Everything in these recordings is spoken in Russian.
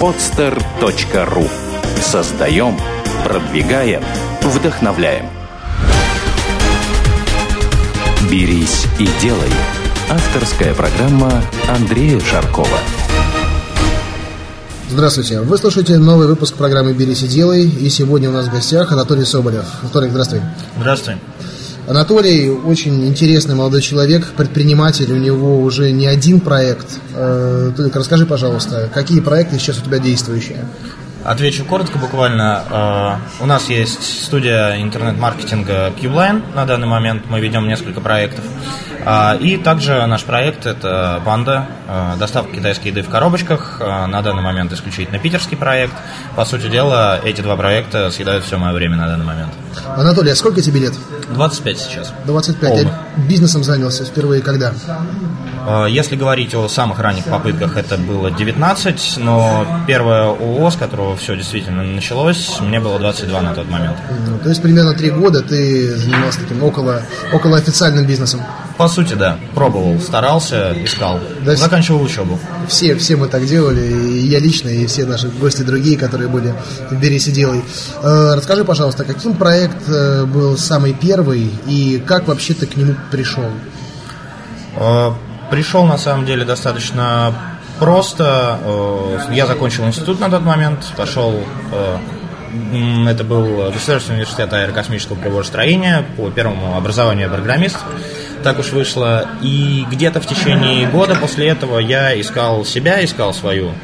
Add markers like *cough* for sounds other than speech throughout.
podster.ru Создаем, продвигаем, вдохновляем. «Берись и делай» – авторская программа Андрея Шаркова. Здравствуйте. Вы слушаете новый выпуск программы «Берись и делай». И сегодня у нас в гостях Анатолий Соболев. Анатолий, здравствуй. Здравствуй. Анатолий очень интересный молодой человек, предприниматель, у него уже не один проект. Э, только расскажи, пожалуйста, какие проекты сейчас у тебя действующие? Отвечу коротко буквально. Э, у нас есть студия интернет-маркетинга Cubeline на данный момент. Мы ведем несколько проектов. А, и также наш проект – это банда, э, доставка китайской еды в коробочках. Э, на данный момент исключительно питерский проект. По сути дела, эти два проекта съедают все мое время на данный момент. Анатолий, а сколько тебе лет? 25 сейчас. 25. Полно. Я бизнесом занялся впервые когда? Э, если говорить о самых ранних попытках, это было 19, но первое ООО, с которого все действительно началось, мне было 22 на тот момент. Ну, то есть примерно три года ты занимался таким около, около официальным бизнесом? По сути, да. Пробовал, старался, искал. Да, Заканчивал учебу. Все, все мы так делали, и я лично, и все наши гости другие, которые были в «Берись и делай». Э, расскажи, пожалуйста, каким проект э, был самый первый, и как вообще ты к нему пришел? Пришел, на самом деле, достаточно просто. Э, я закончил институт на тот момент, пошел э, это был Государственный университет аэрокосмического приборостроения по первому образованию программист. Так уж вышло. И где-то в течение года после этого я искал себя, искал свою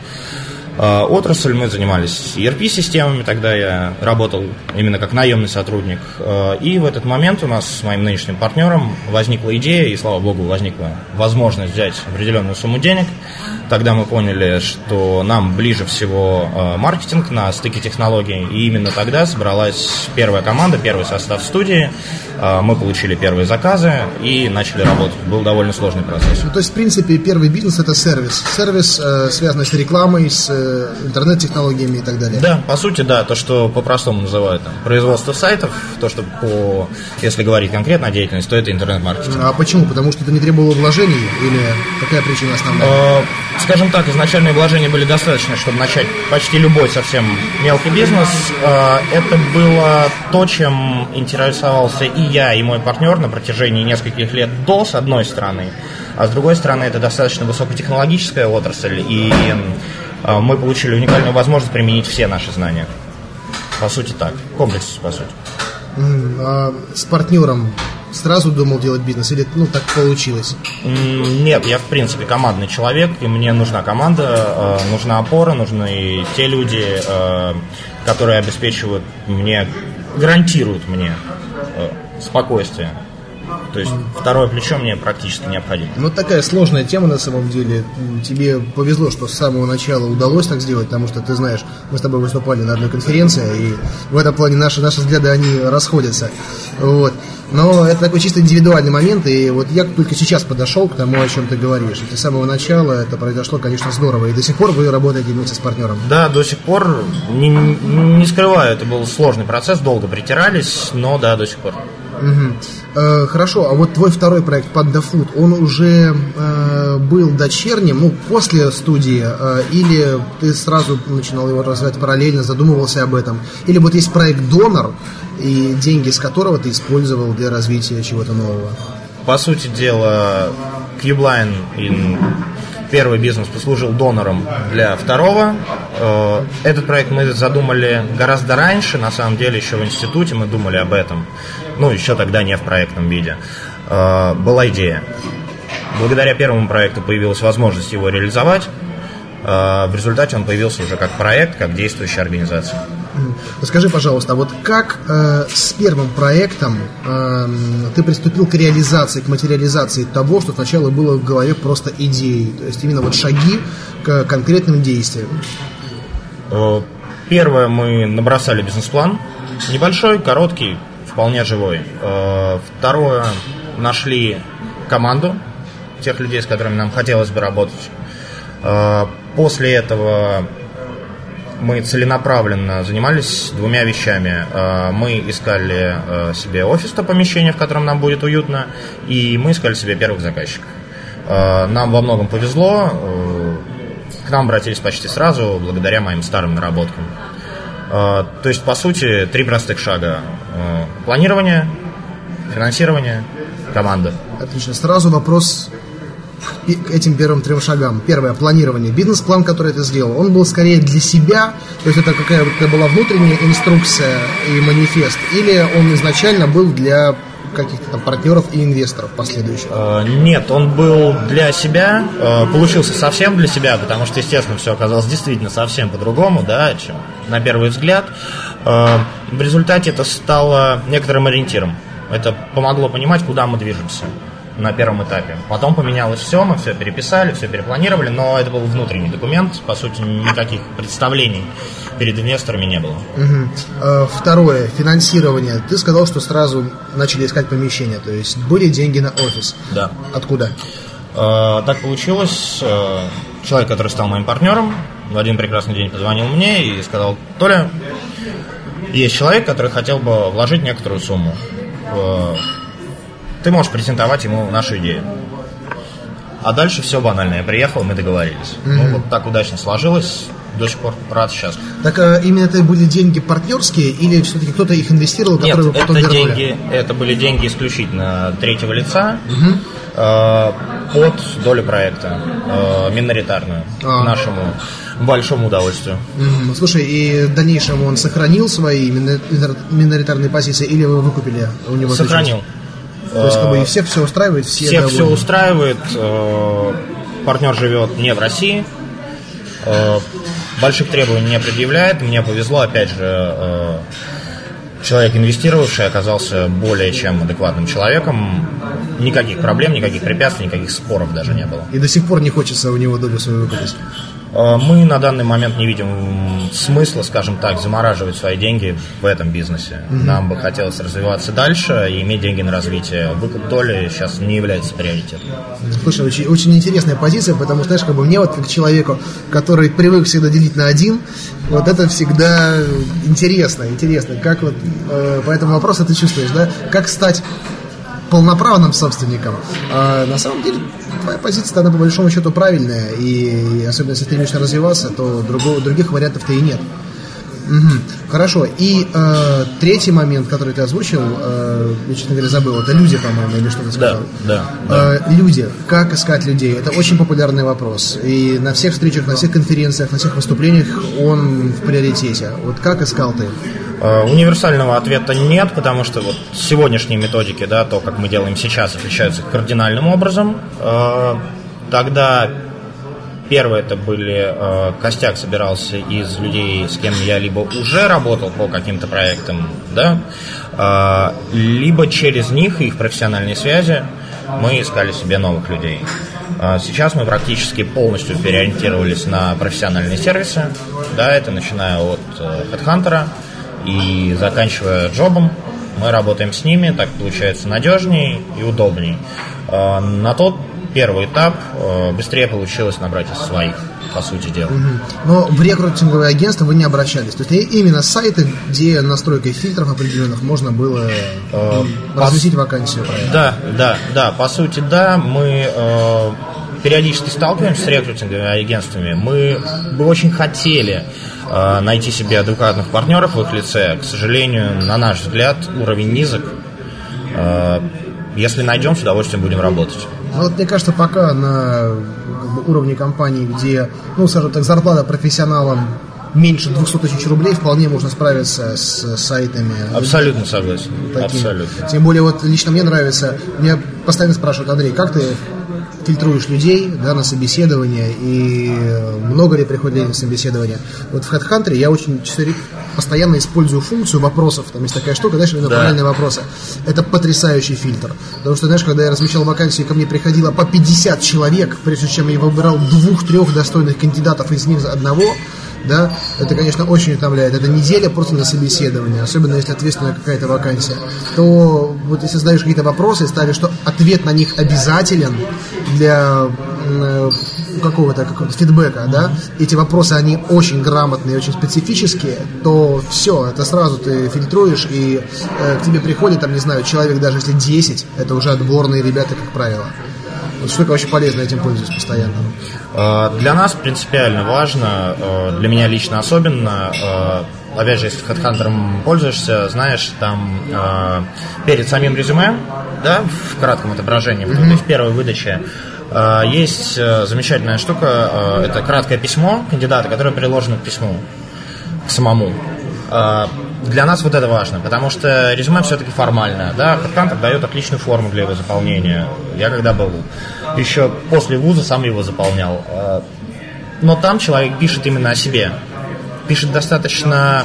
отрасль, мы занимались ERP-системами, тогда я работал именно как наемный сотрудник. А, и в этот момент у нас с моим нынешним партнером возникла идея, и слава богу, возникла возможность взять определенную сумму денег. Тогда мы поняли, что нам ближе всего а, маркетинг на стыке технологий, и именно тогда собралась первая команда, первый состав студии, мы получили первые заказы и начали работать. Был довольно сложный процесс. Ну, то есть, в принципе, первый бизнес – это сервис. Сервис, э, связанный с рекламой, с э, интернет-технологиями и так далее. Да, по сути, да, то, что по-простому называют там, производство сайтов, то, что по, если говорить конкретно о деятельности, то это интернет-маркетинг. А почему? Потому что это не требовало вложений или какая причина основная? Э, скажем так, изначальные вложения были достаточно, чтобы начать почти любой совсем мелкий бизнес. Э, это было то, чем интересовался и я, и мой партнер на протяжении нескольких лет до, с одной стороны, а с другой стороны, это достаточно высокотехнологическая отрасль, и мы получили уникальную возможность применить все наши знания. По сути так, комплекс, по сути. А с партнером сразу думал делать бизнес или ну так получилось? Нет, я в принципе командный человек, и мне нужна команда, а, нужна опора, нужны те люди, которые обеспечивают мне, гарантируют мне спокойствие. То есть второе плечо мне практически необходимо. Ну, такая сложная тема на самом деле. Тебе повезло, что с самого начала удалось так сделать, потому что ты знаешь, мы с тобой выступали на одной конференции, и в этом плане наши, наши взгляды, они расходятся. Вот. Но это такой чисто индивидуальный момент, и вот я только сейчас подошел к тому, о чем ты говоришь. И с самого начала это произошло, конечно, здорово. И до сих пор вы работаете вместе с партнером. Да, до сих пор, не, не скрываю, это был сложный процесс, долго притирались, но да, до сих пор. Угу. Э, хорошо, а вот твой второй проект Panda Food, он уже э, был дочерним, ну, после студии, э, или ты сразу начинал его развивать параллельно, задумывался об этом? Или вот есть проект Донор, и деньги с которого ты использовал для развития чего-то нового? По сути дела, и первый бизнес послужил донором для второго. Э, этот проект мы задумали гораздо раньше, на самом деле еще в институте мы думали об этом. Ну, еще тогда не в проектном виде. Э, была идея. Благодаря первому проекту появилась возможность его реализовать. Э, в результате он появился уже как проект, как действующая организация. Скажи, пожалуйста, а вот как э, с первым проектом э, ты приступил к реализации, к материализации того, что сначала было в голове просто идеей, то есть именно вот шаги к конкретным действиям? Э, первое, мы набросали бизнес-план, небольшой, короткий, вполне живой. Э, второе, нашли команду тех людей, с которыми нам хотелось бы работать. Э, после этого мы целенаправленно занимались двумя вещами. Э, мы искали э, себе офис, то помещение, в котором нам будет уютно, и мы искали себе первых заказчиков. Э, нам во многом повезло. к нам обратились почти сразу, благодаря моим старым наработкам. То есть, по сути, три простых шага. Планирование, финансирование, команда. Отлично. Сразу вопрос этим первым трем шагам. Первое, планирование. Бизнес-план, который ты сделал, он был скорее для себя, то есть это какая-то была внутренняя инструкция и манифест, или он изначально был для каких-то там партнеров и инвесторов последующих? Э, нет, он был для себя, э, получился совсем для себя, потому что, естественно, все оказалось действительно совсем по-другому, да, чем на первый взгляд. Э, в результате это стало некоторым ориентиром. Это помогло понимать, куда мы движемся на первом этапе. Потом поменялось все, мы все переписали, все перепланировали, но это был внутренний документ, по сути, никаких представлений перед инвесторами не было. Угу. Второе, финансирование. Ты сказал, что сразу начали искать помещение, то есть были деньги на офис. Да. Откуда? Э, так получилось, э, человек, который стал моим партнером, в один прекрасный день позвонил мне и сказал, Толя, есть человек, который хотел бы вложить некоторую сумму ты можешь презентовать ему нашу идею. А дальше все банально. Я приехал, мы договорились. Mm-hmm. Ну, вот так удачно сложилось. До сих пор рад сейчас. Так а, именно это были деньги партнерские или все-таки кто-то их инвестировал, Нет, которые вы потом это вернули? деньги, это были деньги исключительно третьего лица угу. э, под долю проекта, э, миноритарную, а. нашему большому удовольствию. Угу. Слушай, и в дальнейшем он сохранил свои миноритарные позиции или вы выкупили у него? Сохранил. То есть, как бы, и всех все устраивает, все Всех довольны. все устраивает. Э, партнер живет не в России. Э, больших требований не предъявляет. Мне повезло, опять же, э, человек, инвестировавший, оказался более чем адекватным человеком. Никаких проблем, никаких препятствий, никаких споров даже не было. И до сих пор не хочется у него долю свою выкупить. Э, мы на данный момент не видим смысла, скажем так, замораживать свои деньги в этом бизнесе. Нам бы хотелось развиваться дальше и иметь деньги на развитие. Выкуп доли сейчас не является приоритетом. Слушай, очень, очень интересная позиция, потому что, знаешь, как бы мне вот как человеку, который привык всегда делить на один, вот это всегда интересно, интересно. Как вот э, по этому вопросу ты чувствуешь, да? Как стать полноправным собственником. А на самом деле твоя позиция, она по большому счету правильная, и особенно если стремишься развиваться, то другого, других вариантов-то и нет. Угу. Хорошо. И э, третий момент, который ты озвучил, э, я, честно говоря, забыл, это люди, по-моему, или что ты сказал? Да, да, да. Э, люди. Как искать людей? Это очень популярный вопрос. И на всех встречах, на всех конференциях, на всех выступлениях он в приоритете. Вот как искал ты? Э, универсального ответа нет, потому что вот сегодняшние методики, да, то, как мы делаем сейчас, отличаются кардинальным образом. Э, тогда первое это были э, костяк собирался из людей, с кем я либо уже работал по каким-то проектам, да, либо через них и их профессиональные связи мы искали себе новых людей. Сейчас мы практически полностью переориентировались на профессиональные сервисы. Да, это начиная от HeadHunter, и заканчивая джобом, мы работаем с ними, так получается надежнее и удобнее. А, на тот первый этап а, быстрее получилось набрать из своих, по сути дела. Но в рекрутинговое агентство вы не обращались. То есть именно сайты, где настройкой фильтров определенных можно было э, разместить по... вакансию. Да, да, да. По сути, да, мы э, периодически сталкиваемся с рекрутинговыми агентствами. Мы бы очень хотели Э, найти себе адекватных партнеров в их лице. К сожалению, на наш взгляд, уровень низок. Э, если найдем, с удовольствием будем работать. Ну, вот мне кажется, пока на как бы, уровне компании, где, ну, скажем так, зарплата профессионалам меньше 200 тысяч рублей вполне можно справиться с сайтами. Абсолютно согласен. Такими. Абсолютно. Тем более, вот лично мне нравится, меня постоянно спрашивают, Андрей, как ты фильтруешь людей да, на собеседование, и много ли приходит на собеседование. Вот в HeadHunter я очень постоянно использую функцию вопросов. Там есть такая штука, знаешь, национальные да. вопросы. Это потрясающий фильтр. Потому что, знаешь, когда я размещал вакансии, ко мне приходило по 50 человек, прежде чем я выбирал двух-трех достойных кандидатов из них одного, да, это, конечно, очень утомляет. Это неделя просто на собеседование, особенно если ответственная какая-то вакансия. То вот если задаешь какие-то вопросы, ставишь, что ответ на них обязателен для э, какого-то какого фидбэка, да, эти вопросы, они очень грамотные, очень специфические, то все, это сразу ты фильтруешь, и э, к тебе приходит, там, не знаю, человек, даже если 10, это уже отборные ребята, как правило. Штука очень полезная, этим пользуюсь постоянно. Э, для нас принципиально важно, э, для меня лично особенно, э, опять же, если HeadHunter пользуешься, знаешь, там перед самим резюме, да, в кратком отображении, mm-hmm. то есть в первой выдаче, есть замечательная штука, это краткое письмо кандидата, которое приложено к письму, к самому для нас вот это важно, потому что резюме все-таки формальное, да, HeadHunter дает отличную форму для его заполнения. Я когда был еще после вуза сам его заполнял. Э, но там человек пишет именно о себе. Пишет достаточно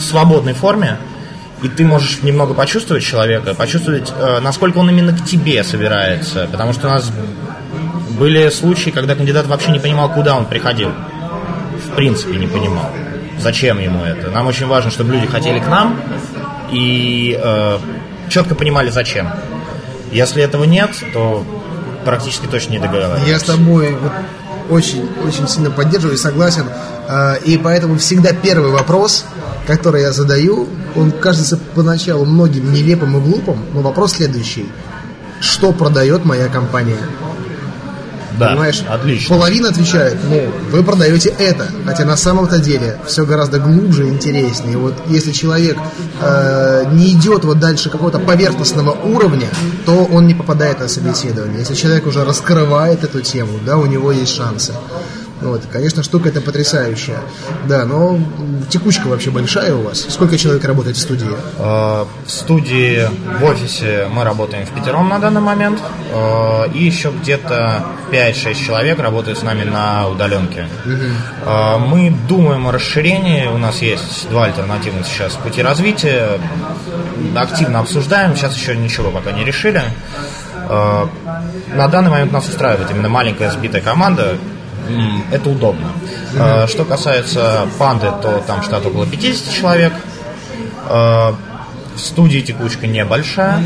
свободной форме, и ты можешь немного почувствовать человека, почувствовать, э, насколько он именно к тебе собирается. Потому что у нас были случаи, когда кандидат вообще не понимал, куда он приходил. В принципе, не понимал зачем ему это. Нам очень важно, чтобы люди хотели к нам и э, четко понимали, зачем. Если этого нет, то практически точно не договариваемся. Я с тобой вот очень, очень сильно поддерживаю и согласен. Э, и поэтому всегда первый вопрос, который я задаю, он кажется поначалу многим нелепым и глупым, но вопрос следующий. Что продает моя компания? Да, понимаешь? Отлично. Половина отвечает, ну, вы продаете это. Хотя на самом-то деле все гораздо глубже и интереснее. Вот если человек э, не идет вот дальше какого-то поверхностного уровня, то он не попадает на собеседование. Если человек уже раскрывает эту тему, да, у него есть шансы. Вот, конечно, штука это потрясающая. Да, но текучка вообще большая у вас. Сколько человек работает в студии? Э, в студии, в офисе мы работаем в пятером на данный момент. Э, и еще где-то 5-6 человек работают с нами на удаленке. Угу. Мы думаем о расширении. У нас есть два альтернативных сейчас пути развития. Активно обсуждаем. Сейчас еще ничего пока не решили. На данный момент нас устраивает именно маленькая сбитая команда это удобно. Mm-hmm. Что касается панды, то там штат около 50 человек. А, в студии текучка небольшая.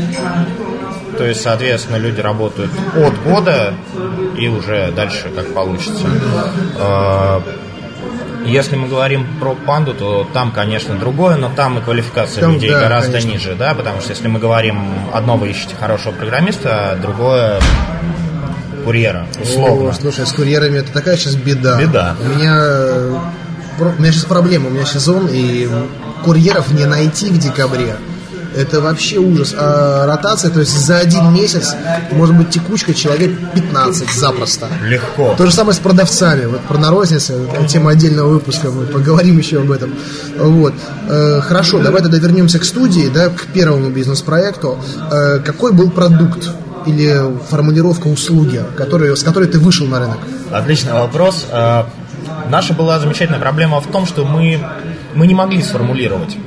То есть, соответственно, люди работают от года и уже дальше как получится. А, если мы говорим про панду, то там, конечно, другое, но там и квалификация там, людей да, гораздо конечно. ниже, да, потому что если мы говорим, одно вы ищете хорошего программиста, а другое курьера, условно. О, слушай, с курьерами это такая сейчас беда. Беда. У меня, у меня сейчас проблема, у меня сезон, и курьеров не найти в декабре. Это вообще ужас. А ротация, то есть за один месяц может быть текучка человек 15 запросто. Легко. То же самое с продавцами. Вот про нарозницы, тема отдельного выпуска, мы поговорим еще об этом. Вот. Э, хорошо, давай тогда вернемся к студии, да, к первому бизнес-проекту. Э, какой был продукт? Или формулировка услуги, который, с которой ты вышел на рынок? Отличный вопрос. А, наша была замечательная проблема в том, что мы, мы не могли сформулировать.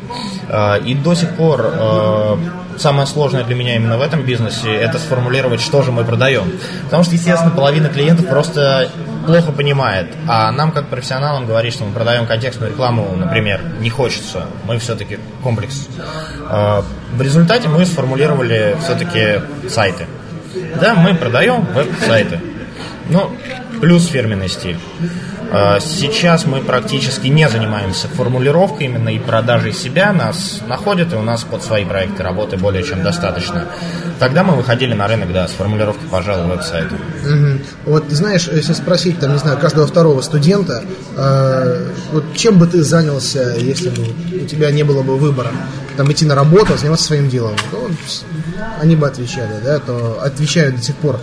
А, и до сих пор а, самое сложное для меня именно в этом бизнесе это сформулировать, что же мы продаем. Потому что, естественно, половина клиентов просто плохо понимает. А нам, как профессионалам, говорить, что мы продаем контекстную рекламу, например, не хочется. Мы все-таки комплекс. В результате мы сформулировали все-таки сайты. Да, мы продаем веб-сайты. Ну, плюс фирменный стиль. А, сейчас мы практически не занимаемся формулировкой именно и продажей себя. Нас находят, и у нас под свои проекты работы более чем достаточно. Тогда мы выходили на рынок, да, с формулировкой, пожалуй, веб-сайта. Угу. Вот, знаешь, если спросить, там, не знаю, каждого второго студента, э, вот чем бы ты занялся, если бы у тебя не было бы выбора? Там идти на работу, заниматься своим делом. Ну, они бы отвечали, да, то отвечают до сих пор.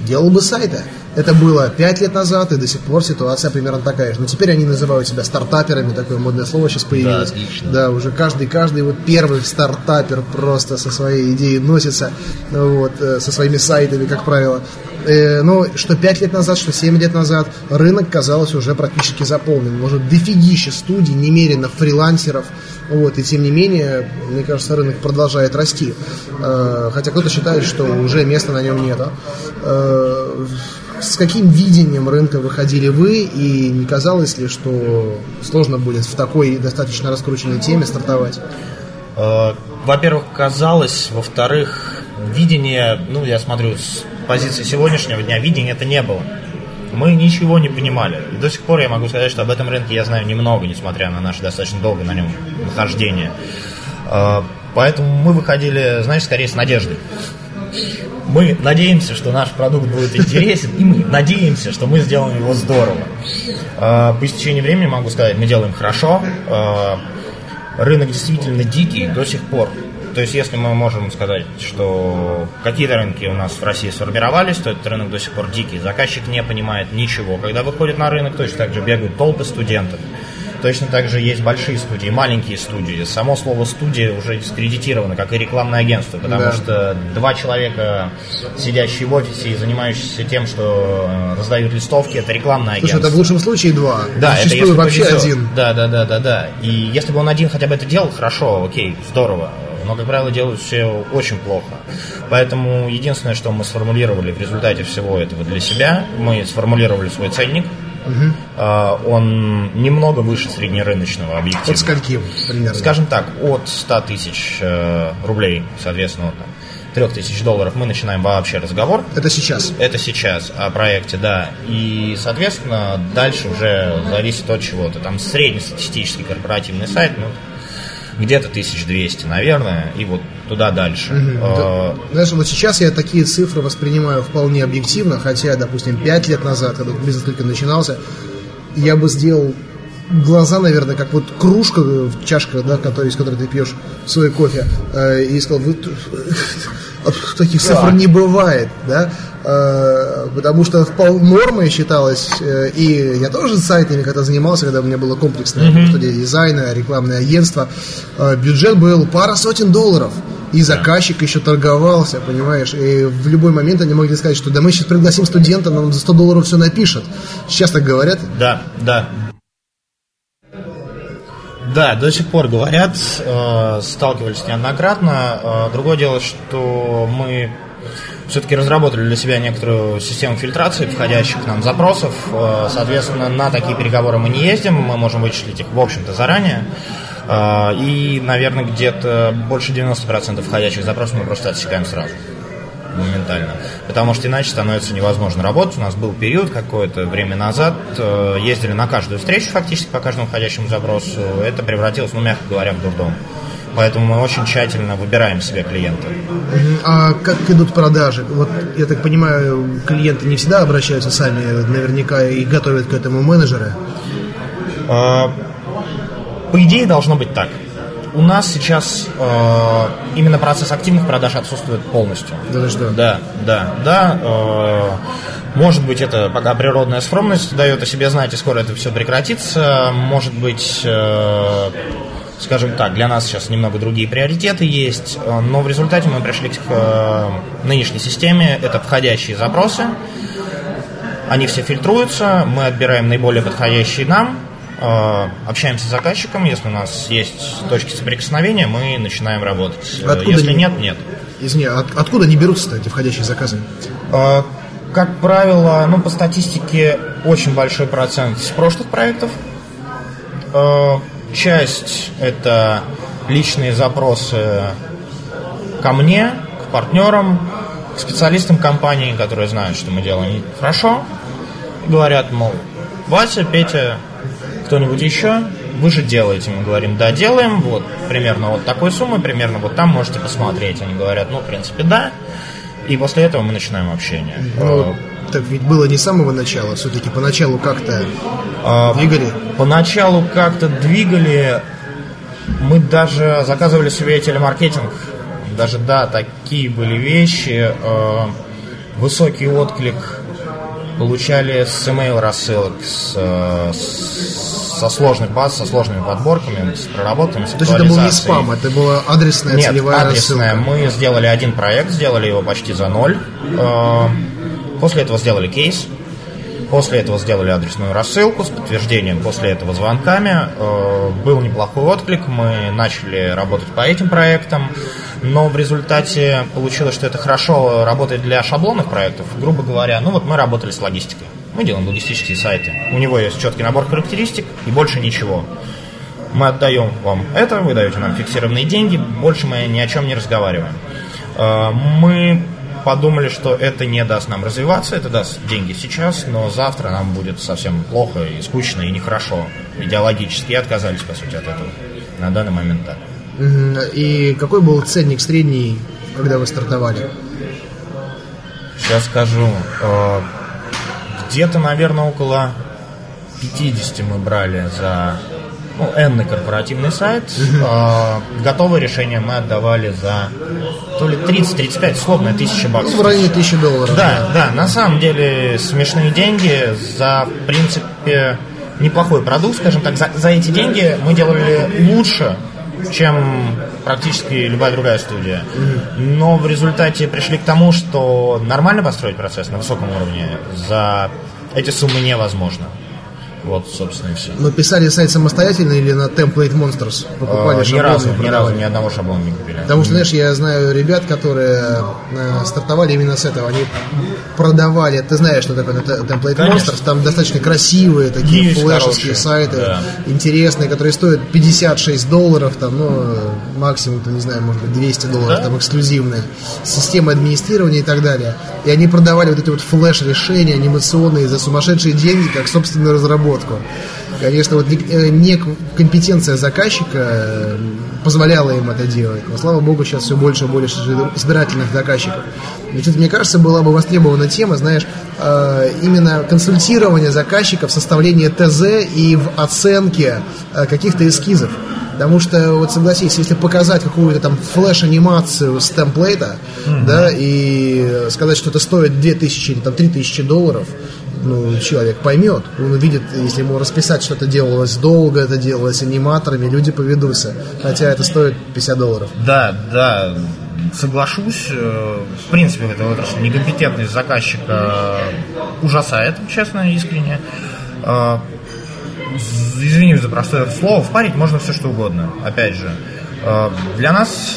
Делал бы сайты. Это было 5 лет назад, и до сих пор ситуация примерно такая же. Но теперь они называют себя стартаперами, такое модное слово сейчас появилось. Да, отлично. да уже каждый, каждый вот первый стартапер просто со своей идеей носится, вот, э, со своими сайтами, как правило. Э, но что 5 лет назад, что 7 лет назад, рынок, казалось, уже практически заполнен. Может, дофигища студий, немерено фрилансеров, вот, и тем не менее, мне кажется, рынок продолжает расти. Э, хотя кто-то считает, что уже места на нем нет с каким видением рынка выходили вы, и не казалось ли, что сложно будет в такой достаточно раскрученной теме стартовать? Э, во-первых, казалось, во-вторых, видение, ну, я смотрю, с позиции сегодняшнего дня, видения это не было. Мы ничего не понимали. И до сих пор я могу сказать, что об этом рынке я знаю немного, несмотря на наше достаточно долгое на нем нахождение. Э, поэтому мы выходили, знаешь, скорее с надеждой Мы надеемся, что наш продукт будет интересен, и мы надеемся, что мы сделаем его здорово. По истечении времени могу сказать, мы делаем хорошо. Рынок действительно дикий до сих пор. То есть, если мы можем сказать, что какие-то рынки у нас в России сформировались, то этот рынок до сих пор дикий. Заказчик не понимает ничего. Когда выходит на рынок, точно так же бегают толпы студентов. Точно так же есть большие студии, маленькие студии. Само слово студия уже дискредитировано, как и рекламное агентство, потому да. что два человека, сидящие в офисе и занимающиеся тем, что э, раздают листовки, это рекламное Слушай, агентство. это в лучшем случае два. Да, это если вообще повезет. один. Да, да, да, да, да. И если бы он один хотя бы это делал, хорошо, окей, здорово. Но, как правило, делают все очень плохо. Поэтому единственное, что мы сформулировали в результате всего этого для себя, мы сформулировали свой ценник, Угу. Он немного выше среднерыночного объектива. От скольки примерно? Скажем так, от 100 тысяч э, рублей, соответственно, вот, трех тысяч долларов мы начинаем вообще разговор. Это сейчас? Это сейчас о проекте, да. И, соответственно, дальше уже зависит от чего-то. Там среднестатистический корпоративный сайт, ну, где-то 1200, наверное, и вот туда дальше. Угу. А... Знаешь, вот сейчас я такие цифры воспринимаю вполне объективно, хотя, допустим, 5 лет назад, когда бизнес только начинался, я бы сделал глаза, наверное, как вот кружка, чашка, да, который, из которой ты пьешь свой кофе, э, и сказал, вы, *laughs* таких цифр не бывает, да, э, потому что нормой считалось, э, и я тоже сайтами когда занимался, когда у меня было комплексное mm-hmm. студия дизайна, рекламное агентство, э, бюджет был пара сотен долларов. И заказчик еще торговался, понимаешь, и в любой момент они могли сказать, что да мы сейчас пригласим студента, нам за 100 долларов все напишет. Сейчас так говорят? Да, да, да, до сих пор говорят, э, сталкивались неоднократно. Э, другое дело, что мы все-таки разработали для себя некоторую систему фильтрации входящих к нам запросов. Э, соответственно, на такие переговоры мы не ездим, мы можем вычислить их, в общем-то, заранее. И, наверное, где-то больше 90% входящих запросов мы просто отсекаем сразу моментально. Потому что иначе становится невозможно работать. У нас был период какое-то время назад, э, ездили на каждую встречу фактически по каждому входящему запросу. Это превратилось, ну, мягко говоря, в дурдом. Поэтому мы очень тщательно выбираем себе клиента. А как идут продажи? Вот, я так понимаю, клиенты не всегда обращаются сами, наверняка и готовят к этому менеджеры. А, по идее, должно быть так у нас сейчас э, именно процесс активных продаж отсутствует полностью. Да, что? Да, да, да. Э, может быть, это пока природная скромность дает о себе знать, и скоро это все прекратится. Может быть, э, скажем так, для нас сейчас немного другие приоритеты есть, э, но в результате мы пришли к э, нынешней системе. Это входящие запросы. Они все фильтруются, мы отбираем наиболее подходящие нам, общаемся с заказчиком, если у нас есть точки соприкосновения, мы начинаем работать. Э, откуда если не, нет, нет. Извини, от, откуда они берутся эти входящие заказы? Э, как правило, ну, по статистике, очень большой процент с прошлых проектов. Часть это личные запросы ко мне, к партнерам, к специалистам компании, которые знают, что мы делаем хорошо. Говорят, мол, Вася, Петя, кто-нибудь еще? Вы же делаете. Мы говорим, да, делаем. Вот, примерно вот такой суммы, примерно вот там можете посмотреть. Они говорят, ну, в принципе, да. И после этого мы начинаем общение. Ну, так ведь было не с самого начала, все-таки поначалу как-то а, двигали? Поначалу как-то двигали. Мы даже заказывали себе телемаркетинг. Даже, да, такие были вещи. А, высокий отклик получали с email рассылок, с, с со сложных баз, со сложными подборками, с проработками, с То есть это был не спам, это была адресная Нет, целевая адресная. Рассылка. Мы сделали один проект, сделали его почти за ноль. Э, после этого сделали кейс. После этого сделали адресную рассылку с подтверждением, после этого звонками. Э, был неплохой отклик, мы начали работать по этим проектам, но в результате получилось, что это хорошо работает для шаблонных проектов. Грубо говоря, ну вот мы работали с логистикой. Мы делаем логистические сайты. У него есть четкий набор характеристик и больше ничего. Мы отдаем вам это, вы даете нам фиксированные деньги, больше мы ни о чем не разговариваем. Э, мы подумали, что это не даст нам развиваться, это даст деньги сейчас, но завтра нам будет совсем плохо и скучно и нехорошо. Идеологически и отказались, по сути, от этого. На данный момент так. И какой был ценник средний, когда вы стартовали? Сейчас скажу. Э, где-то, наверное, около 50 мы брали за ну, энный корпоративный сайт. Э, готовое решение мы отдавали за то ли 30-35, условно, тысячи баксов. Ну, в районе тысячи долларов. Да, да, на самом деле смешные деньги за, в принципе, неплохой продукт, скажем так. За, за эти деньги мы делали лучше, чем практически любая другая студия. Но в результате пришли к тому, что нормально построить процесс на высоком уровне за эти суммы невозможно. Вот, собственно, и все. Но писали сайт самостоятельно или на Template Monsters? Покупали Э, ни разу, ни разу ни одного шаблона не купили. Потому что, знаешь, я знаю ребят, которые э, стартовали именно с этого. Они продавали, ты знаешь, что такое Te- Template Конечно. Monsters, там достаточно красивые такие Есть флешевские хорошие, сайты, да. интересные, которые стоят 56 долларов, там, ну, максимум, там, не знаю, может быть, 200 долларов, Да. там, эксклюзивные, системы администрирования и так далее. И они продавали вот эти вот флеш-решения анимационные за сумасшедшие деньги, как собственную разработку. Конечно, вот не- э, некомпетенция заказчика э, позволяла им это делать. Но, слава богу, сейчас все больше и больше избирательных заказчиков. И что-то, мне кажется, была бы востребована тема, знаешь, э, именно консультирование заказчиков, составление ТЗ и в оценке каких-то эскизов. Потому что, вот согласись, если показать какую-то там флеш-анимацию с темплейта, да, и сказать, что это стоит 2000 или там 3000 долларов, ну, человек поймет. Он увидит, если ему расписать, что это делалось долго, это делалось аниматорами, люди поведутся. Хотя это стоит 50 долларов. Да, да, соглашусь. Э, В принципе, в этой отрасли некомпетентность заказчика ужасает, честно, искренне. Э, Извини за простое слово, впарить можно все что угодно. Опять же, Э, для нас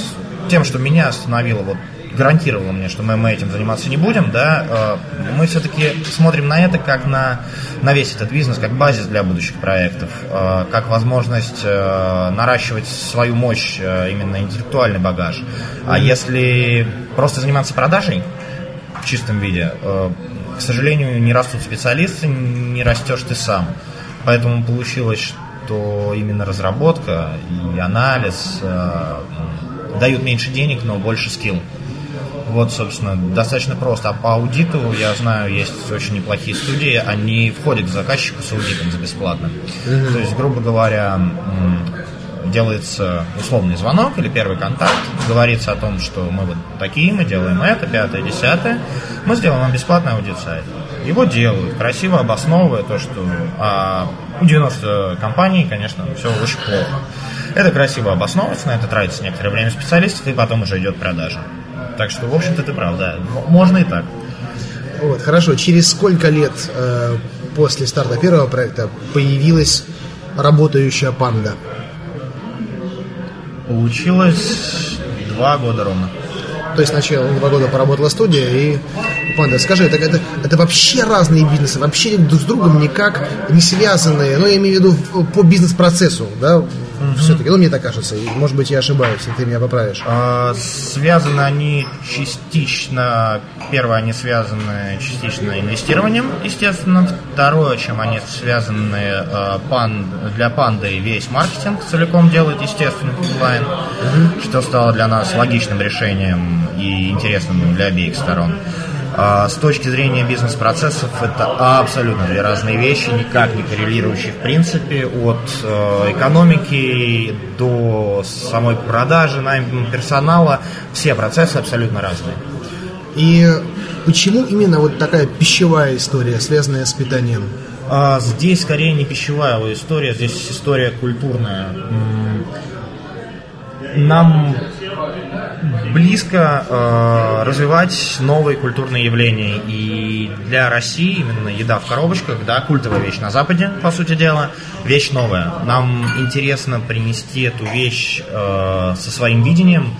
тем, что меня остановило, вот гарантировало мне, что мы, мы этим заниматься не будем, да, э, мы все-таки смотрим на это как на, на весь этот бизнес, как базис для будущих проектов, э, как возможность э, наращивать свою мощь, именно интеллектуальный багаж. А если просто заниматься продажей в чистом виде, к сожалению, не растут специалисты, не растешь ты сам. Поэтому получилось, что именно разработка и анализ дают меньше денег, но больше скилл. Вот, собственно, достаточно просто. А по аудиту, я знаю, есть очень неплохие студии, они входят к заказчику с аудитом за бесплатно. То есть, грубо говоря, делается условный звонок или первый контакт, говорится о том, что мы вот такие, мы делаем это, пятое, десятое, мы сделаем вам бесплатный аудит сайт. Его делают, красиво обосновывая то, что а, у 90 компаний, конечно, все очень плохо. Это красиво обосновывается, на это тратится некоторое время специалистов, и потом уже идет продажа. Так что, в общем-то, ты прав, да. Можно и так. Вот, хорошо. Через сколько лет э, после старта первого проекта появилась работающая панда? Получилось два года ровно. То есть сначала два года поработала студия и панда. Скажи, это, это, это вообще разные бизнесы, вообще друг с другом никак не связанные. Ну, я имею в виду по бизнес-процессу, да, все-таки. Ну, мне так кажется. И, может быть, я ошибаюсь, и ты меня поправишь. А, Связаны они частично, первое, они связаны частично инвестированием, естественно. Второе, чем они связаны, э, пан, для панды весь маркетинг целиком делает, естественно, онлайн, что стало для нас логичным решением и интересным для обеих сторон. А, С точки зрения бизнес-процессов это абсолютно две разные вещи, никак не коррелирующие в принципе от э, экономики до самой продажи, найма персонала. Все процессы абсолютно разные. И почему именно вот такая пищевая история, связанная с питанием? А здесь скорее не пищевая история, здесь история культурная. Нам близко э, развивать новые культурные явления. И для России именно еда в коробочках, да, культовая вещь на Западе, по сути дела, вещь новая. Нам интересно принести эту вещь э, со своим видением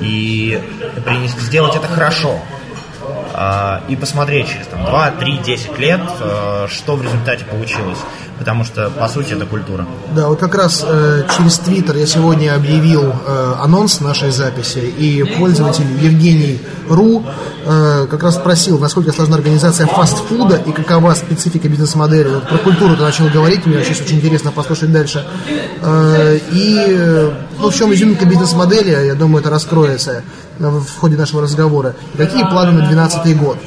и принести, сделать это хорошо. А, и посмотреть через там, 2, 3, 10 лет, э, что в результате получилось. Потому что, по сути, это культура. Да, вот как раз э, через Твиттер я сегодня объявил э, анонс нашей записи, и пользователь Евгений Ру э, как раз спросил, насколько сложна организация фастфуда и какова специфика бизнес-модели. Вот про культуру ты начал говорить, мне сейчас очень интересно послушать дальше. Э, и э, ну, в чем изюминка бизнес-модели, я думаю, это раскроется. в ходе нашего разговора. Какие планы на 2012 год?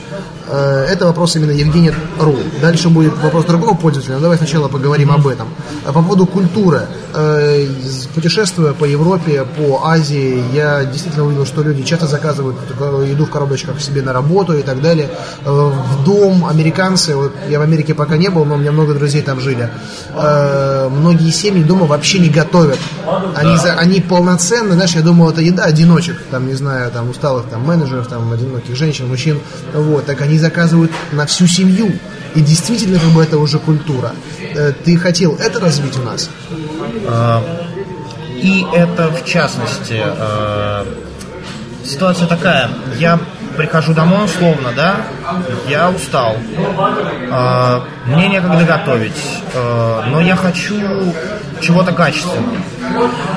Э, это вопрос именно Евгения Ру. Дальше будет вопрос другого пользователя, но давай сначала поговорим об этом. А по поводу культуры. Э, путешествуя по Европе, по Азии, я действительно увидел, что люди часто заказывают еду в коробочках себе на работу и так далее. Э, в дом американцы, вот я в Америке пока не был, но у меня много друзей там жили. Многие семьи дома вообще не готовят. Они, они полноценно, знаешь, я думал, это еда одиночек, там, не знаю, там, усталых там, менеджеров, там, одиноких женщин, мужчин. Вот, так они заказывают на всю семью. И действительно, как бы это уже культура. Э, ты хотел это развить у нас? А, и это, в частности, э, ситуация такая. Я прихожу домой условно, да, я устал, э, мне некогда готовить, но я хочу чего-то качественного.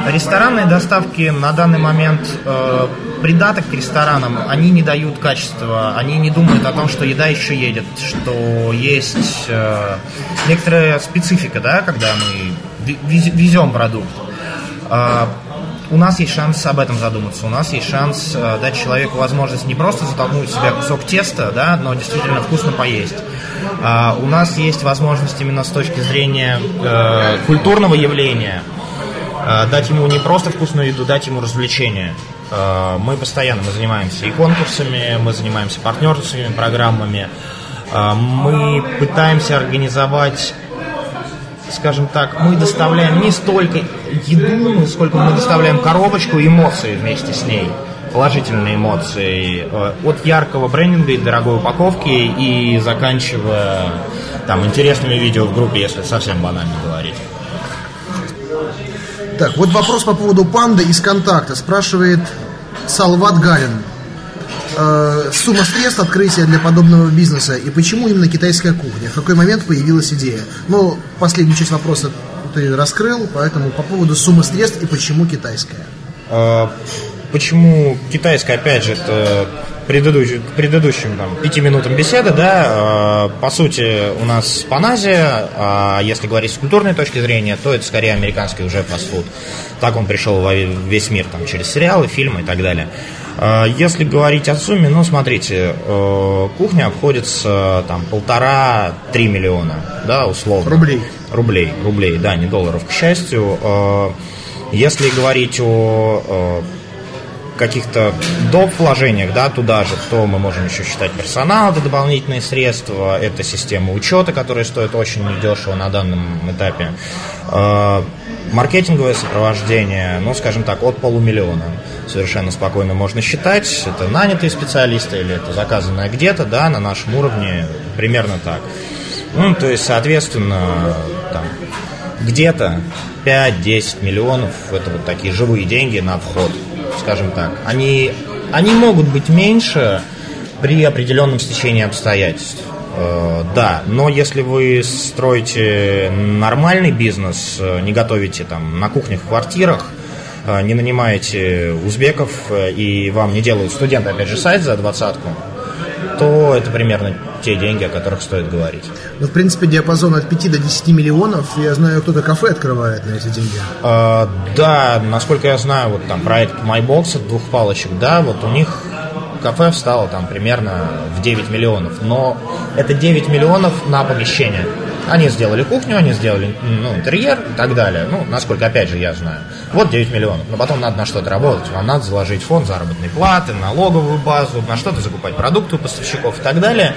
Ресторанные доставки на данный момент э, придаток к ресторанам, они не дают качества, они не думают о том, что еда еще едет, что есть э, некоторая специфика, да, когда мы везем продукт. Э, у нас есть шанс об этом задуматься. У нас есть шанс э, дать человеку возможность не просто затолкнуть в себя кусок теста, да, но действительно вкусно поесть. А, у нас есть возможность именно с точки зрения э, культурного явления э, дать ему не просто вкусную еду, дать ему развлечение. Э, мы постоянно мы занимаемся и конкурсами, мы занимаемся партнерскими программами, э, мы пытаемся организовать скажем так, мы доставляем не столько еду, сколько мы доставляем коробочку эмоций вместе с ней положительные эмоции э, от яркого брендинга и дорогой упаковки и заканчивая там интересными видео в группе, если совсем банально говорить. Так, вот вопрос по поводу панды из контакта. Спрашивает Салват Галин. Э, сумма средств открытия для подобного бизнеса и почему именно китайская кухня? В какой момент появилась идея? Ну, последнюю часть вопроса ты раскрыл, поэтому по поводу суммы средств и почему китайская? Э, Почему китайская, опять же, это предыдущ, предыдущим там, пяти минутам беседы, да, э, по сути, у нас паназия, а если говорить с культурной точки зрения, то это скорее американский уже фастфуд. Так он пришел во весь мир там, через сериалы, фильмы и так далее. Э, если говорить о сумме, ну, смотрите, э, кухня обходится там полтора-три миллиона, да, условно. Рублей. Рублей, рублей, да, не долларов, к счастью. Э, если говорить о э, каких-то доп. вложениях, да, туда же, то мы можем еще считать персонал, это дополнительные средства, это система учета, которая стоит очень недешево на данном этапе. Маркетинговое сопровождение, ну, скажем так, от полумиллиона совершенно спокойно можно считать. Это нанятые специалисты или это заказанное где-то, да, на нашем уровне примерно так. Ну, то есть, соответственно, там, где-то 5-10 миллионов это вот такие живые деньги на вход скажем так. Они, они могут быть меньше при определенном стечении обстоятельств. Э, да, но если вы строите нормальный бизнес, э, не готовите там на кухнях, в квартирах, э, не нанимаете узбеков и вам не делают студенты, опять же, сайт за двадцатку, то это примерно те деньги, о которых стоит говорить. Ну, в принципе, диапазон от 5 до 10 миллионов, я знаю, кто-то кафе открывает на эти деньги. А, да, насколько я знаю, вот там проект MyBox от двух палочек, да, вот у них кафе встало там примерно в 9 миллионов, но это 9 миллионов на помещение. Они сделали кухню, они сделали ну, интерьер и так далее. Ну, насколько, опять же, я знаю. Вот 9 миллионов. Но потом надо на что-то работать. Вам надо заложить фонд заработной платы, налоговую базу, на что-то закупать продукты у поставщиков и так далее.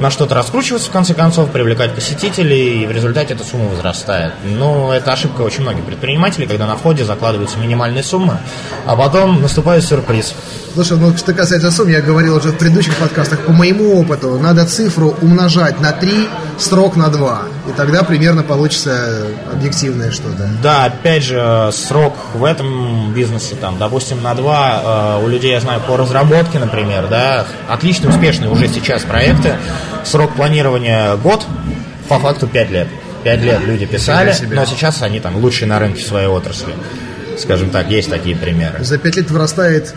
На что-то раскручиваться, в конце концов, привлекать посетителей, и в результате эта сумма возрастает. Но это ошибка очень многих предпринимателей, когда на входе закладываются минимальные суммы, а потом наступает сюрприз. Слушай, ну что касается сумм, я говорил уже в предыдущих подкастах, по моему опыту, надо цифру умножать на 3, срок на 2. И тогда примерно получится объективное что-то. Да, опять же, срок в этом бизнесе, там, допустим, на 2, э, у людей, я знаю, по разработке, например, да, отлично успешные уже сейчас проекты, срок планирования год, по факту 5 лет. 5 лет люди писали, но сейчас они там лучшие на рынке своей отрасли. Скажем так, есть такие примеры. За 5 лет вырастает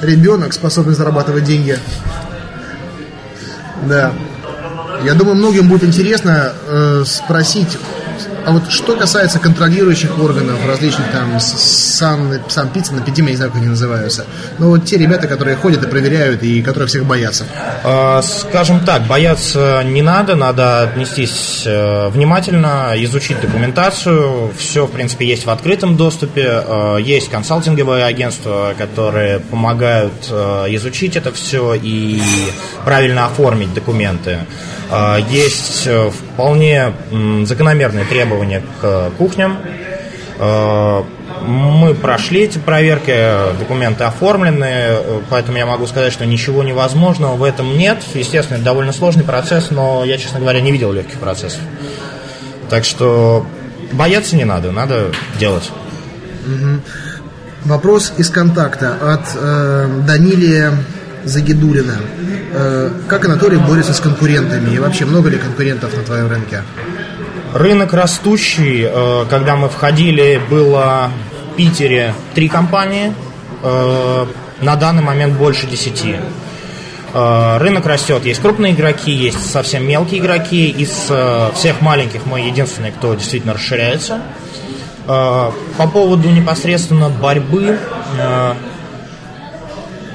ребенок, способный зарабатывать деньги. Да. Я думаю, многим будет интересно э, спросить А вот что касается контролирующих органов, различных там сан, санпица, на я не знаю, как они называются, но вот те ребята, которые ходят и проверяют, и которые всех боятся. А, скажем так, бояться не надо, надо отнестись э, внимательно, изучить документацию, все, в принципе, есть в открытом доступе, э, есть консалтинговые агентства, которые помогают э, изучить это все и правильно оформить документы. Есть вполне закономерные требования к кухням. Мы прошли эти проверки, документы оформлены, поэтому я могу сказать, что ничего невозможного в этом нет. Естественно, это довольно сложный процесс, но я, честно говоря, не видел легких процессов. Так что бояться не надо, надо делать. Вопрос из контакта от э, Данилия Загидулина. Э, как Анатолий борется с конкурентами? И вообще много ли конкурентов на твоем рынке? Рынок растущий. Э, когда мы входили, было в Питере три компании. Э, на данный момент больше десяти. Рынок растет. Есть крупные игроки, есть совсем мелкие игроки. Из всех маленьких мы единственные, кто действительно расширяется. По поводу непосредственно борьбы,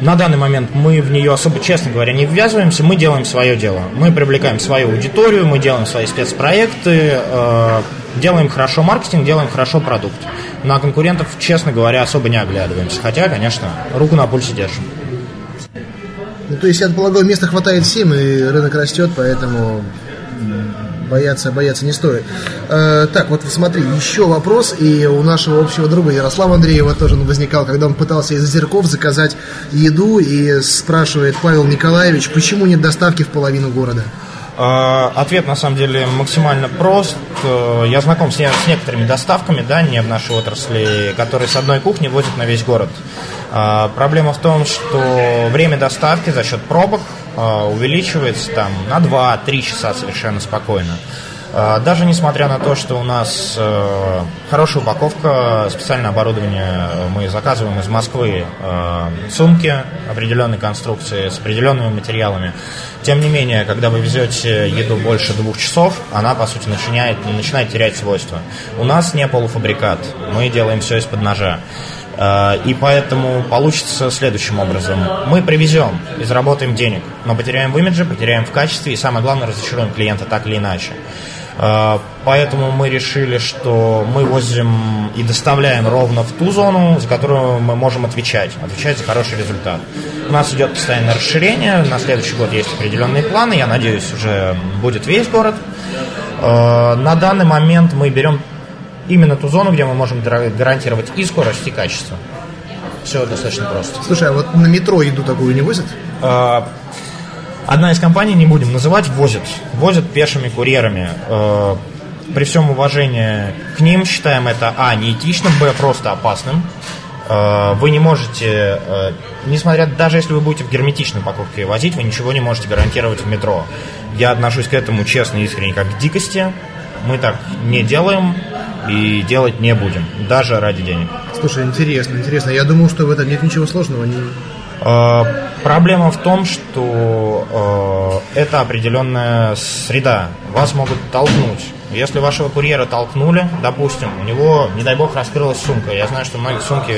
на данный момент мы в нее особо, честно говоря, не ввязываемся, мы делаем свое дело. Мы привлекаем свою аудиторию, мы делаем свои спецпроекты, э, делаем хорошо маркетинг, делаем хорошо продукт. На конкурентов, честно говоря, особо не оглядываемся. Хотя, конечно, руку на пульсе держим. Ну, то есть, я полагаю, места хватает всем, и рынок растет, поэтому бояться, бояться не стоит. Э, так, вот смотри, еще вопрос, и у нашего общего друга Ярослава Андреева тоже он возникал, когда он пытался из озерков заказать еду, и спрашивает Павел Николаевич, почему нет доставки в половину города? Э, ответ на самом деле максимально прост. Э, я знаком с, с некоторыми доставками, да, не в нашей отрасли, которые с одной кухни возят на весь город. Э, проблема в том, что время доставки за счет пробок увеличивается там на 2-3 часа совершенно спокойно. А, даже несмотря на то, что у нас э, хорошая упаковка, специальное оборудование мы заказываем из Москвы, э, сумки определенной конструкции с определенными материалами. Тем не менее, когда вы везете еду больше двух часов, она, по сути, начинает, начинает терять свойства. У нас не полуфабрикат, мы делаем все из-под ножа. Э, и поэтому получится следующим образом. Мы привезем и заработаем денег, но потеряем в имидже, потеряем в качестве и самое главное разочаруем клиента так или иначе. Э, поэтому мы решили, что мы возим и доставляем ровно в ту зону, за которую мы можем отвечать, отвечать за хороший результат. У нас идет постоянное расширение, на следующий год есть определенные планы, я надеюсь, уже будет весь город. Э, на данный момент мы берем именно ту зону, где мы можем гарантировать и скорость, и качество. Все достаточно просто. Слушай, а вот на метро еду такую не возят? А, одна из компаний, не будем называть, возит. Возят пешими курьерами. А, при всем уважении к ним считаем это, а, неэтичным, б, просто опасным. А, вы не можете, а, несмотря, даже если вы будете в герметичной упаковке возить, вы ничего не можете гарантировать в метро. Я отношусь к этому честно и искренне как к дикости. Мы так не делаем и делать не будем, даже ради денег. Слушай, интересно, интересно. Я думал, что в этом нет ничего сложного. Не... Э, проблема в том, что э, это определенная среда. Вас могут толкнуть. Если вашего курьера толкнули, допустим, у него, не дай бог, раскрылась сумка. Я знаю, что многие сумки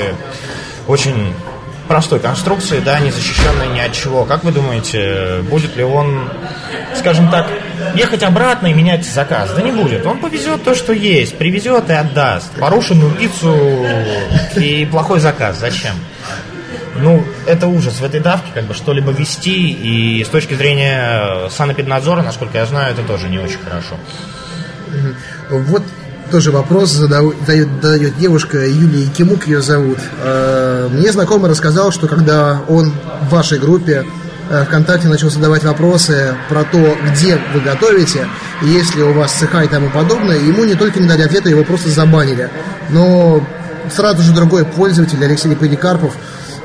очень простой конструкции, да, не защищенной ни от чего. Как вы думаете, будет ли он, скажем так, ехать обратно и менять заказ? Да не будет. Он повезет то, что есть, привезет и отдаст. Порушенную пиццу и плохой заказ. Зачем? Ну, это ужас в этой давке, как бы что-либо вести, и с точки зрения санэпиднадзора, насколько я знаю, это тоже не очень хорошо. Вот тоже вопрос задает, дает девушка, Юлия Кимук ее зовут. Э, мне знакомый рассказал, что когда он в вашей группе э, ВКонтакте начал задавать вопросы про то, где вы готовите, если у вас цеха и тому подобное, ему не только не дали ответа, его просто забанили. Но сразу же другой пользователь, Алексей Поликарпов,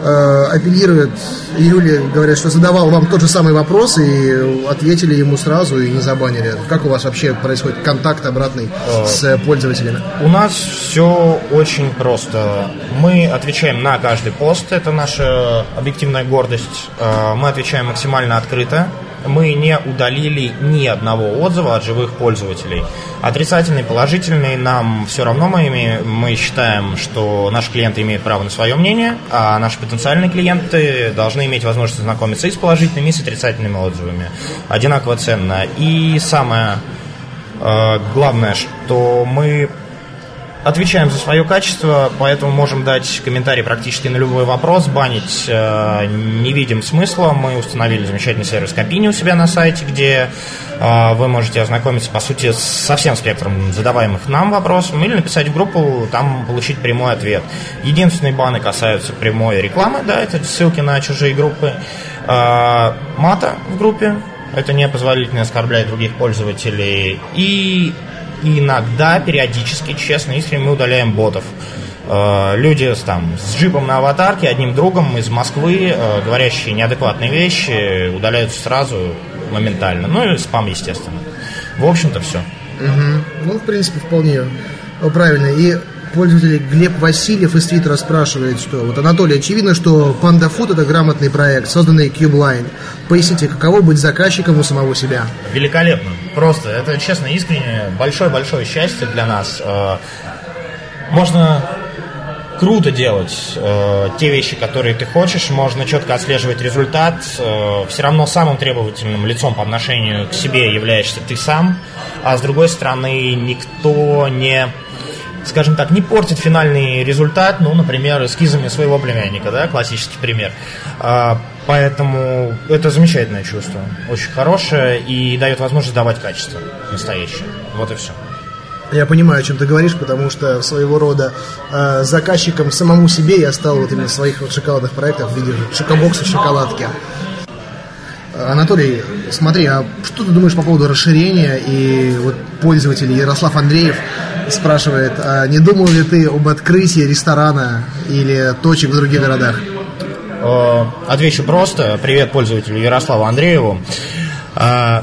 э, апеллирует Юле, говорят, что задавал вам тот же самый вопрос и ответили ему сразу и не забанили. Как у вас вообще происходит контакт обратный э, с пользователями? У нас все очень просто. Мы отвечаем на каждый пост, это наша объективная гордость. Э, мы отвечаем максимально открыто. Мы не удалили ни одного отзыва от живых пользователей. Отрицательный, положительный, нам все равно мы, мы считаем, что наши клиенты имеют право на свое мнение, а наши потенциальные клиенты должны иметь возможность знакомиться и с положительными, и с отрицательными отзывами. Одинаково ценно. И самое э, главное, что мы отвечаем за свое качество, поэтому можем дать комментарий практически на любой вопрос. Банить э, не видим смысла. Мы установили замечательный сервис Копини у себя на сайте, где э, вы можете ознакомиться, по сути, со всем спектром задаваемых нам вопросов, или написать в группу, там получить прямой ответ. Единственные баны касаются прямой рекламы, да, это ссылки на чужие группы. Э, мата в группе, это непозволительно оскорблять других пользователей. И и иногда, периодически, честно, искренне мы удаляем ботов. Э, люди там, с джипом на аватарке, одним другом из Москвы, э, говорящие неадекватные вещи, удаляются сразу, моментально. Ну и спам, естественно. В общем-то, все. Угу. Ну, в принципе, вполне правильно. И пользователь Глеб Васильев из Твиттера спрашивает, что вот Анатолий, очевидно, что Panda Food это грамотный проект, созданный CubeLine. Поясните, каково быть заказчиком у самого себя? Великолепно. Просто, это честно, искренне, большое-большое счастье для нас. Э, можно круто делать э, те вещи, которые ты хочешь, можно четко отслеживать результат. Э, все равно самым требовательным лицом по отношению к себе являешься ты сам, а с другой стороны никто не скажем так, не портит финальный результат, ну, например, эскизами своего племянника, да, классический пример. А, поэтому это замечательное чувство, очень хорошее и дает возможность давать качество настоящее. Вот и все. Я понимаю, о чем ты говоришь, потому что своего рода э, заказчиком самому себе я стал вот именно своих вот шоколадных проектах в виде шокобокса шоколадки. Анатолий, смотри, а что ты думаешь по поводу расширения и вот пользователей Ярослав Андреев спрашивает, а не думал ли ты об открытии ресторана или точек в других городах? Э, отвечу просто. Привет пользователю Ярославу Андрееву. Э,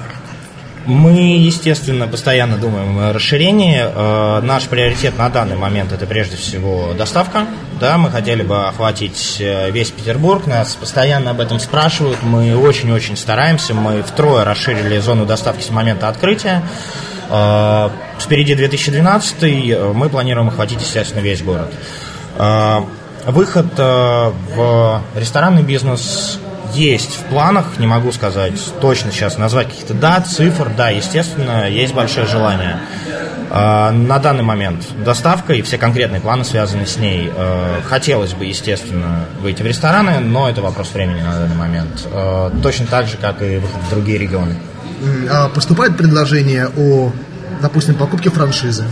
мы, естественно, постоянно думаем о расширении. Э, наш приоритет на данный момент это прежде всего доставка. Да, мы хотели бы охватить весь Петербург. Нас постоянно об этом спрашивают. Мы очень-очень стараемся. Мы втрое расширили зону доставки с момента открытия. Впереди 2012, э, мы планируем охватить, естественно, весь город. А, выход э, в ресторанный бизнес есть в планах, не могу сказать точно сейчас, назвать каких-то дат, цифр, да, естественно, есть большое желание. На данный момент доставка и все конкретные планы связаны с ней. Хотелось бы, естественно, выйти в рестораны, но это вопрос времени на данный момент. Точно так же, как и выход в другие регионы. А поступает предложение о, допустим, покупке франшизы?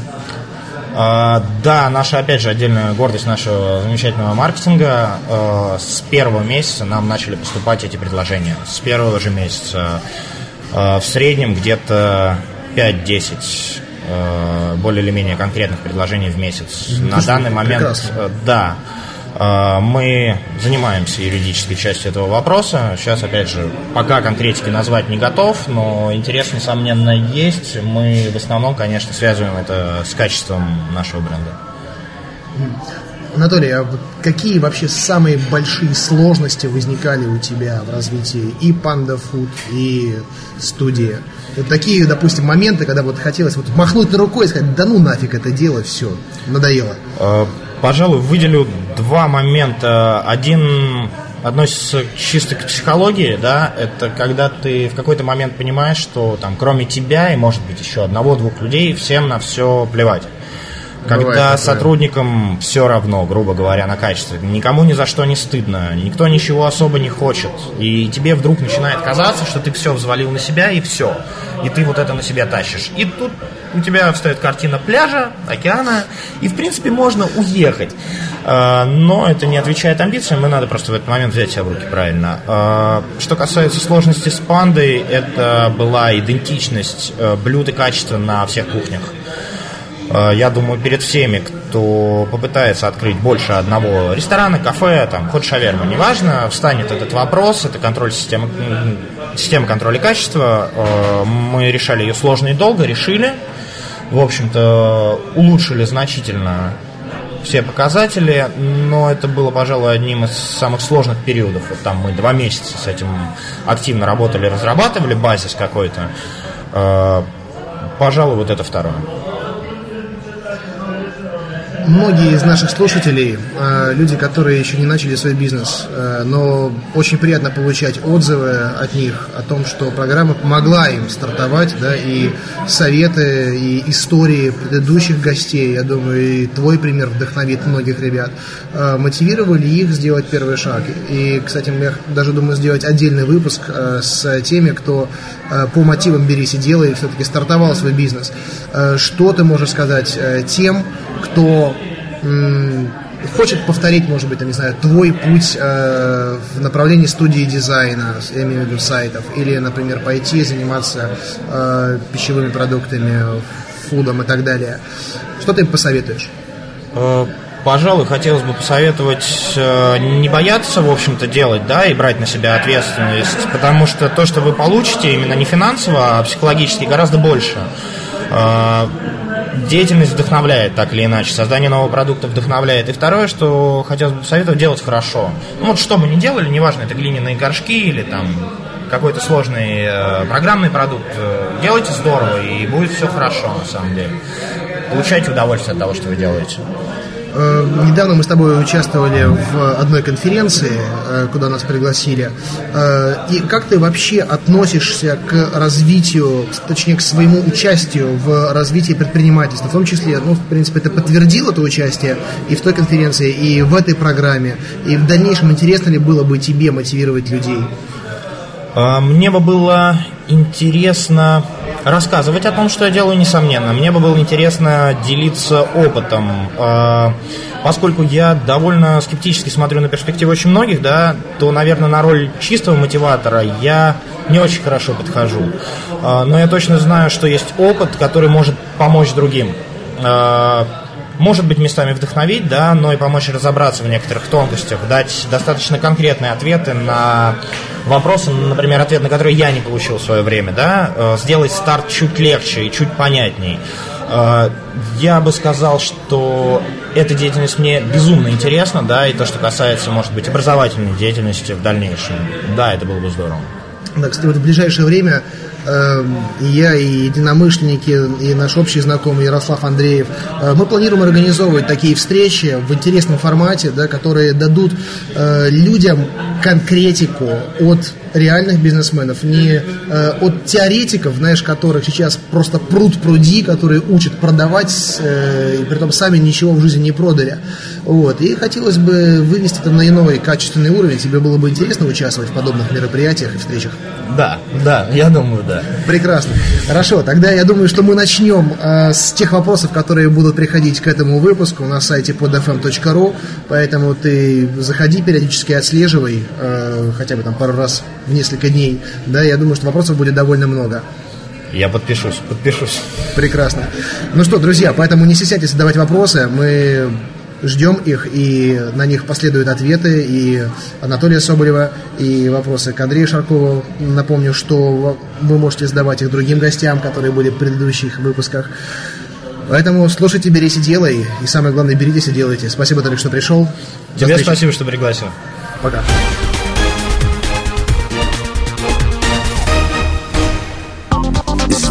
А, да, наша, опять же, отдельная гордость нашего замечательного маркетинга. А, с первого месяца нам начали поступать эти предложения. С первого же месяца. А, в среднем где-то 5-10 а, более или менее конкретных предложений в месяц. Ну, На данный момент, прекрасно. э, да. А, Мы занимаемся юридической частью этого вопроса. Сейчас, опять же, пока конкретики назвать не готов, но интерес, несомненно, есть. Мы в основном, конечно, связываем это с качеством нашего бренда. Анатолий, а какие вообще самые большие сложности возникали у тебя в развитии и Panda Food, и студии? Вот такие, допустим, моменты, когда вот хотелось вот махнуть на рукой и сказать, да ну нафиг это дело, все, надоело. Э, Пожалуй, выделю два момента. Один относится чисто к психологии, да, это когда ты в какой-то момент понимаешь, что там кроме тебя и может быть еще одного-двух людей всем на все плевать. Когда Бывает такое. сотрудникам все равно, грубо говоря, на качество, никому ни за что не стыдно, никто ничего особо не хочет, и тебе вдруг начинает казаться, что ты все взвалил на себя и все, и ты вот это на себя тащишь. И тут у тебя встает картина пляжа, океана, и в принципе можно уехать. А, Но это не отвечает амбициям, и надо просто в этот момент взять себя в руки правильно. А, Что касается сложности с пандой, это была идентичность э, блюд и качества на всех кухнях. Э, Я думаю, перед всеми, кто попытается открыть больше одного ресторана, кафе, там, хоть шаверма, неважно, встанет этот вопрос, это контроль системы, система контроля качества. Э, Мы решали ее сложно и долго, решили. В общем-то, улучшили значительно все показатели, но это было, пожалуй, одним из самых сложных периодов. Вот там мы два месяца с этим активно работали, разрабатывали базис какой-то. Э, пожалуй, вот это второе многие из наших слушателей, э, люди, которые еще не начали свой бизнес, э, но очень приятно получать отзывы от них о том, что программа помогла им стартовать, да, и советы, и истории предыдущих гостей, я думаю, и твой пример вдохновит многих ребят, э, мотивировали их сделать первый шаг. И, кстати, я даже думаю сделать отдельный выпуск с теми, кто по мотивам «Берись и делай» все-таки стартовал свой бизнес. Что ты можешь сказать тем, кто хочет повторить, может быть, я не знаю, твой путь э, в направлении студии дизайна, я имею в виду сайтов, или, например, пойти заниматься э, пищевыми продуктами, фудом и так далее. Что ты им посоветуешь? Э, пожалуй, хотелось бы посоветовать э, не бояться, в общем-то, делать, да, и брать на себя ответственность, потому что то, что вы получите, именно не финансово, а психологически, гораздо больше. Деятельность вдохновляет так или иначе, создание нового продукта вдохновляет. И второе, что хотелось бы посоветовать, делать хорошо. Ну вот что мы не делали, неважно, это глиняные горшки или там какой-то сложный э, программный продукт, э, делайте здорово, и будет все хорошо на самом деле. Получайте удовольствие от того, что вы делаете. Э, недавно мы с тобой участвовали в одной конференции, э, куда нас пригласили. Э, и как ты вообще относишься к развитию, точнее, к своему участию в развитии предпринимательства? В том числе, ну, в принципе, ты подтвердил это участие и в той конференции, и в этой программе. И в дальнейшем интересно ли было бы тебе мотивировать людей? Мне бы было интересно рассказывать о том, что я делаю, несомненно. Мне бы было интересно делиться опытом, а, поскольку я довольно скептически смотрю на перспективу очень многих, да, то, наверное, на роль чистого мотиватора я не очень хорошо подхожу. А, но я точно знаю, что есть опыт, который может помочь другим а, может быть местами вдохновить, да, но и помочь разобраться в некоторых тонкостях, дать достаточно конкретные ответы на вопросы, например, ответ на который я не получил в свое время, да, э, сделать старт чуть легче и чуть понятней. Э, я бы сказал, что эта деятельность мне безумно интересна, да, и то, что касается, может быть, образовательной деятельности в дальнейшем, да, это было бы здорово. Да, кстати, вот в ближайшее время и я, и единомышленники, и наш общий знакомый Ярослав Андреев, э, мы планируем организовывать такие встречи в интересном формате, да, которые дадут э, людям конкретику от реальных бизнесменов, не э, от теоретиков, знаешь, которых сейчас просто пруд пруди, которые учат продавать, э, и при том сами ничего в жизни не продали. Вот. И хотелось бы вывести это на иной качественный уровень. Тебе было бы интересно участвовать в подобных мероприятиях и встречах? Да, да, я думаю, да. Прекрасно. Хорошо, тогда я думаю, что мы начнем э, с тех вопросов, которые будут приходить к этому выпуску на сайте podfm.ru, поэтому ты заходи периодически, отслеживай, э, хотя бы там пару раз в несколько дней. Да, я думаю, что вопросов будет довольно много. Я подпишусь, подпишусь. Прекрасно. Ну что, друзья, поэтому не стесняйтесь задавать вопросы. Мы ждем их, и на них последуют ответы и Анатолия Соболева, и вопросы к Андрею Шаркову. Напомню, что вы можете задавать их другим гостям, которые были в предыдущих выпусках. Поэтому слушайте, берись и делай. И самое главное, беритесь и делайте. Спасибо, Толик, что пришел. Тебе спасибо, что пригласил. Пока.